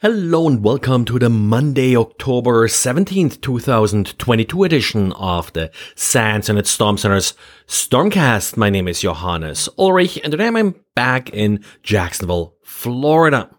Hello and welcome to the Monday, October 17th, 2022 edition of the SANS Internet Storm Center's Stormcast. My name is Johannes Ulrich and today I'm back in Jacksonville, Florida.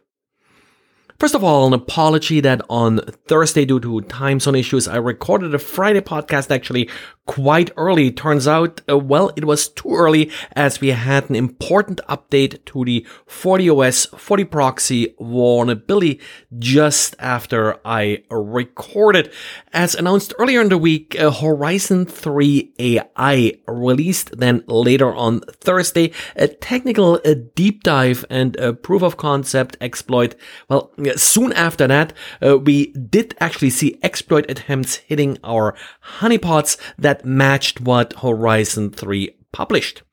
First of all, an apology that on Thursday, due to time zone issues, I recorded a Friday podcast actually quite early. Turns out, uh, well, it was too early as we had an important update to the FortiOS FortiProxy vulnerability just after I recorded. As announced earlier in the week, uh, Horizon 3 AI released then later on Thursday a technical a deep dive and a proof of concept exploit. Well, soon after that, uh, we did actually see exploit attempts hitting our honeypots that matched what Horizon 3 published.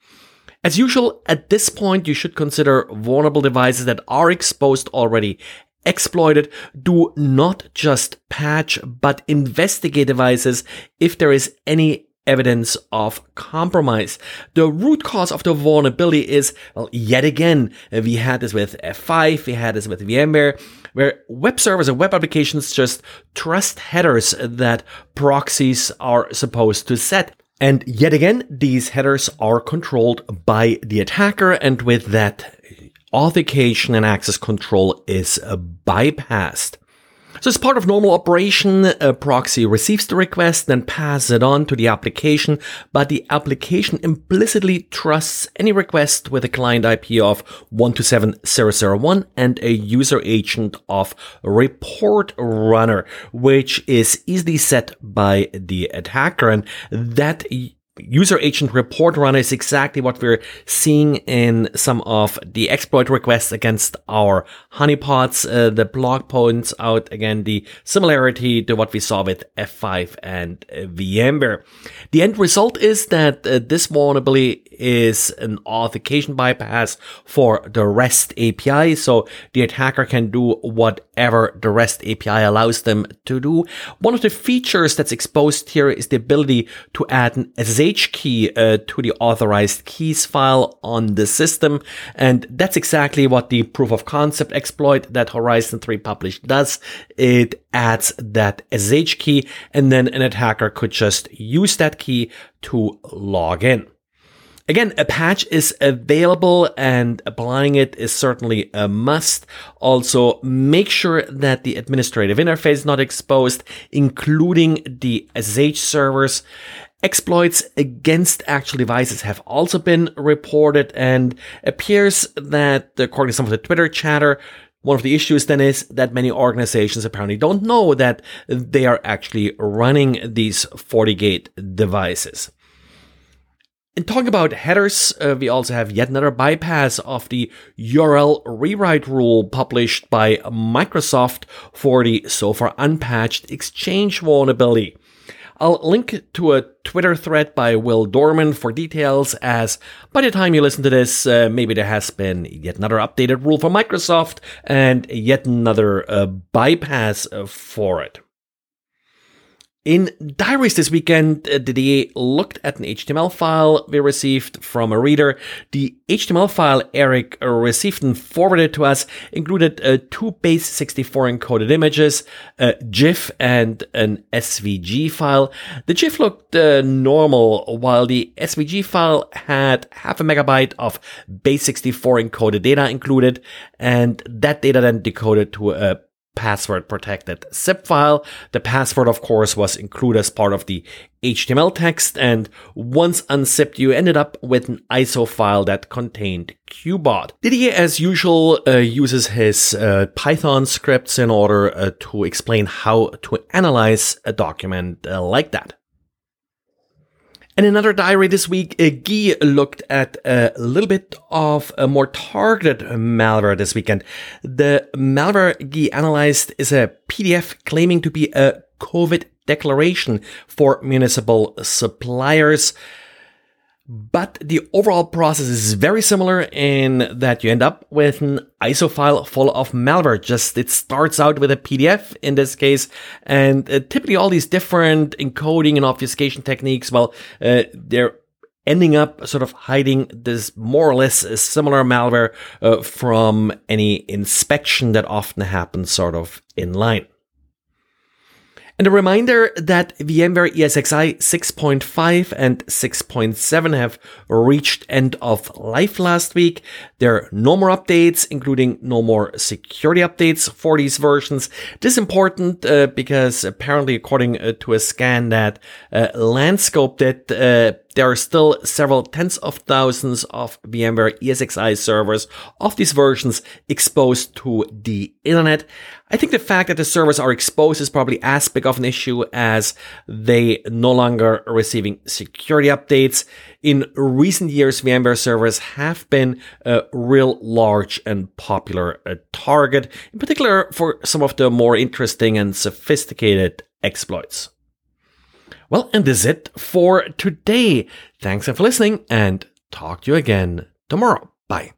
As usual, at this point, you should consider vulnerable devices that are exposed already exploited. Do not just patch, but investigate devices if there is any evidence of compromise. The root cause of the vulnerability is, well, yet again, we had this with F5, we had this with VMware, where web servers and web applications just trust headers that proxies are supposed to set. And yet again, these headers are controlled by the attacker, and with that, authentication and access control is bypassed. So as part of normal operation, a proxy receives the request, then passes it on to the application, but the application implicitly trusts any request with a client IP of 127.0.0.1 and a user agent of report runner, which is easily set by the attacker. And that user agent report runner is exactly what we're seeing in some of the exploit requests against our honeypots. Uh, the blog points out again the similarity to what we saw with F5 and uh, VMware. The end result is that uh, this vulnerability is an authentication bypass for the REST API. So the attacker can do whatever the REST API allows them to do. One of the features that's exposed here is the ability to add an SSH key uh, to the authorized keys file on the system. And that's exactly what the proof of concept exploit that Horizon 3 published does. It adds that SSH key and then an attacker could just use that key to log in. Again, a patch is available and applying it is certainly a must. Also, make sure that the administrative interface is not exposed, including the SSH servers. Exploits against actual devices have also been reported and appears that according to some of the Twitter chatter, one of the issues then is that many organizations apparently don't know that they are actually running these FortiGate devices. And talking about headers, uh, we also have yet another bypass of the URL rewrite rule published by Microsoft for the so far unpatched Exchange vulnerability. I'll link to a Twitter thread by Will Dormann for details as by the time you listen to this, uh, maybe there has been yet another updated rule for Microsoft and yet another uh, bypass uh, for it. In diaries this weekend, uh, Didier looked at an HTML file we received from a reader. The HTML file Eric received and forwarded to us included uh, two base 64 encoded images, a GIF and an SVG file. The GIF looked uh, normal, while the SVG file had half a megabyte of base 64 encoded data included, and that data then decoded to a password protected zip file. The password, of course, was included as part of the HTML text. And once unzipped, you ended up with an ISO file that contained Qbot. Didier, as usual, uh, uses his uh, Python scripts in order uh, to explain how to analyze a document uh, like that. In another diary this week, uh, Guy looked at a little bit of a more targeted malware this weekend. The malware Guy analyzed is a PDF claiming to be a COVID declaration for municipal suppliers. But the overall process is very similar in that you end up with an ISO file full of malware. Just it starts out with a PDF in this case, and uh, typically all these different encoding and obfuscation techniques, well, uh, they're ending up sort of hiding this more or less similar malware uh, from any inspection that often happens sort of in line. And a reminder that VMware ESXi 6.5 and 6.7 have reached end of life last week. There are no more updates, including no more security updates for these versions. This is important uh, because apparently, according uh, to a scan that uh, Lansweeper did, uh, there are still several tens of thousands of VMware ESXi servers of these versions exposed to the internet. I think the fact that the servers are exposed is probably as big of an issue as they no longer are receiving security updates. In recent years, VMware servers have been a real large and popular uh, target, in particular for some of the more interesting and sophisticated exploits. Well, and this is it for today. Thanks for listening and talk to you again tomorrow. Bye.